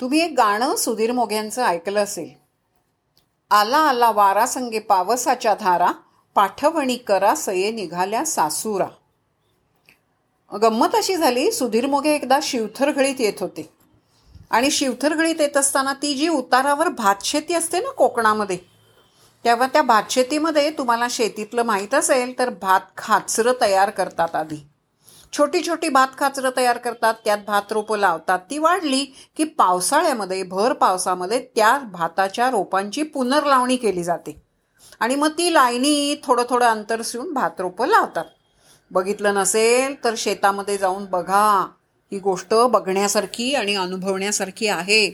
तुम्ही एक गाणं सुधीर मोघ्यांचं ऐकलं असेल. आला आला वारा संगे पावसाच्या धारा पाठवणी करा सये निघाल्या सासूरा. गंमत अशी झाली सुधीर मोघे एकदा शिवथरघळीत येत होते. आणि शिवथरघळीत येत असताना ती जी उतारावर भातशेती असते ना कोकणामध्ये तेव्हा त्या भातशेतीमध्ये तुम्हाला शेतीतलं माहीत असेल तर भात खाचरं तयार करतात आधी. छोटी छोटी भात खाचरं तयार करतात त्यात भात रोपं लावतात. ती वाढली की पावसाळ्यामध्ये भर पावसामध्ये त्या भाताच्या रोपांची पुनर्लावणी केली जाते. आणि मग ती लाईनी थोडं थोडं अंतर शिवून भात रोपं लावतात. बघितलं नसेल तर शेतामध्ये जाऊन बघा. ही गोष्ट बघण्यासारखी आणि अनुभवण्यासारखी आहे.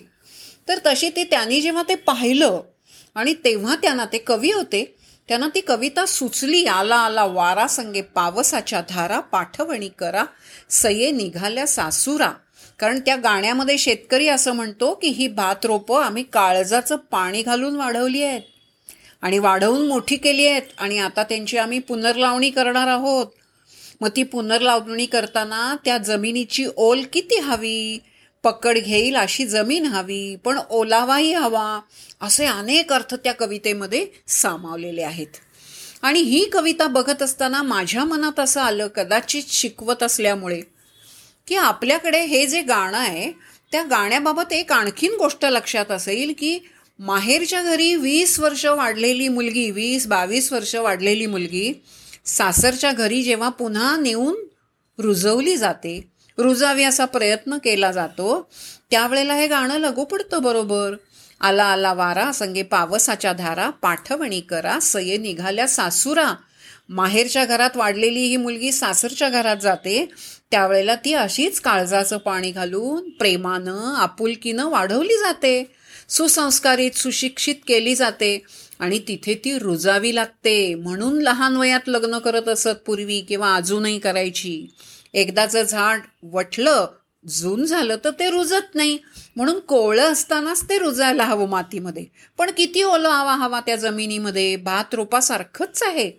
तर तशी ती त्यांनी जेव्हा ते पाहिलं आणि तेव्हा त्यांना ते कवी होते त्यांना ती कविता सुचली आला आला वारा संगे पावसाच्या धारा पाठवणी करा सये निघाल्या सासुरा. कारण त्या गाण्यामध्ये शेतकरी असं म्हणतो की ही भात रोपं आम्ही काळजाचं पाणी घालून वाढवली आहेत. आणि वाढवून मोठी केली आहेत. आणि आता त्यांची आम्ही पुनर्लावणी करणार आहोत. मग ती पुनर्लावणी करताना त्या जमिनीची ओल किती हवी? पकड घेईल अशी जमीन हवी पण ओलावाही हवा असे अनेक अर्थ त्या कवितेमध्ये सामावलेले आहेत. आणि ही कविता बघत असताना माझ्या मनात असं आलं कदाचित शिकवत असल्यामुळे की आपल्याकडे हे जे गाणं आहे त्या गाण्याबाबत एक आणखीन गोष्ट लक्षात असेल की माहेरच्या घरी वीस वर्ष वाढलेली मुलगी वीस बावीस वर्ष वाढलेली मुलगी सासरच्या घरी जेव्हा पुन्हा नेऊन रुजवली जाते रुजावी असा प्रयत्न केला जातो. त्यावेळेला हे गाणं लगू पडतं बरोबर. आला आला वारा संगे पावसाच्या धारा पाठवणी करा सये निघाल्या सासुरा. माहेरच्या घरात वाढलेली ही मुलगी सासरच्या घरात जाते. त्यावेळेला ती अशीच काळजाचं पाणी घालून प्रेमानं आपुलकीनं वाढवली जाते. सुसंस्कारित सुशिक्षित केली जाते आणि तिथे ती रुजावी लागते. म्हणून लहान वयात लग्न करत असत पूर्वी किंवा अजूनही करायची. एकदाचं झाड वटलं जून झालं तर ते रुजत नाही. म्हणून कोवळं असतानाच ते रुजायला हवं मातीमध्ये. पण किती ओलावा हवा त्या जमिनीमध्ये भात रोपासारखंच आहे.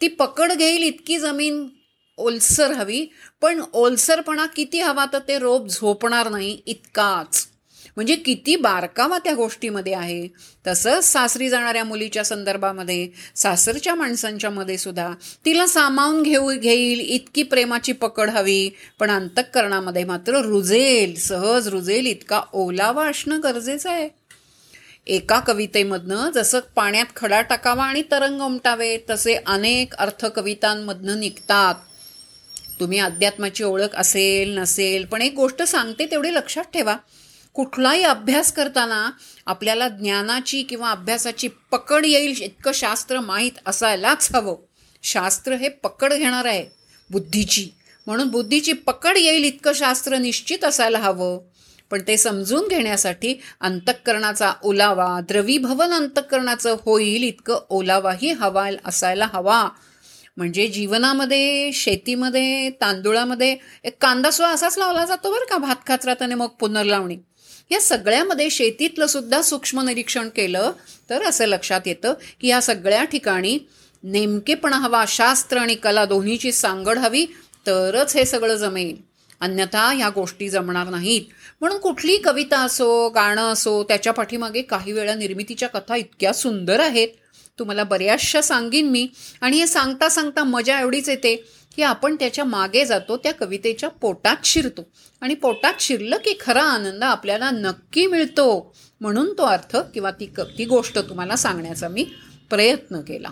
ती पकड घेईल इतकी जमीन ओलसर हवी पण ओलसरपणा किती हवा तर ते रोप झोपणार नाही इतकाच. म्हणजे किती बारकावा त्या गोष्टीमध्ये आहे. तसंच सासरी जाणाऱ्या मुलीच्या संदर्भामध्ये सासरच्या माणसांच्या मध्ये सुद्धा तिला सामावून घेऊ घेईल इतकी प्रेमाची पकड हवी पण अंतःकरणामध्ये मात्र रुजेल सहज रुजेल इतका ओलावा असणं गरजेचं आहे. एका कवितेमधनं जसं पाण्यात खडा टाकावा आणि तरंग उमटावे तसे अनेक अर्थ कवितांमधनं निघतात. तुम्ही अध्यात्माची ओळख असेल नसेल पण एक गोष्ट सांगते तेवढी लक्षात ठेवा. कुठलाही अभ्यास करताना आपल्याला ज्ञानाची किंवा अभ्यासाची पकड येईल इतकं शास्त्र माहीत असायलाच हवं. शास्त्र हे पकड घेणार आहे बुद्धीची. म्हणून बुद्धीची पकड येईल इतकं शास्त्र निश्चित असायला हवं. पण ते समजून घेण्यासाठी अंतःकरणाचा ओलावा द्रवीभवन अंतःकरणाचं होईल इतकं ओलावाही हवा असायला हवा. म्हणजे जीवनामध्ये शेतीमध्ये तांदुळामध्ये एक कांदा सुद्धा असाच लावला जातो बरं का भात खाचरा त्याने मग पुनर्लावणी. या सगळ्यामध्ये शेतीतलं सुद्धा सूक्ष्म निरीक्षण केलं तर असं लक्षात येतं की या सगळ्या ठिकाणी नेमकेपणा हवा शास्त्र आणि कला दोन्हीची सांगड हवी तरच हे सगळं जमेल. अन्यथा ह्या गोष्टी जमणार नाहीत. म्हणून कुठली कविता असो गाणं असो त्याच्या पाठीमागे काही वेळा निर्मितीच्या कथा इतक्या सुंदर आहेत. तुम्हाला बऱ्याचशा सांगीन मी. आणि हे सांगता सांगता मजा एवढीच येते. की आपण त्याच्यामागे जातो त्या कवितेच्या पोटात शिरतो. आणि पोटात शिरलं की खरा आनंद आपल्याला नक्की मिळतो. म्हणून तो अर्थ किंवा ती क ती गोष्ट तुम्हाला सांगण्याचा मी प्रयत्न केला.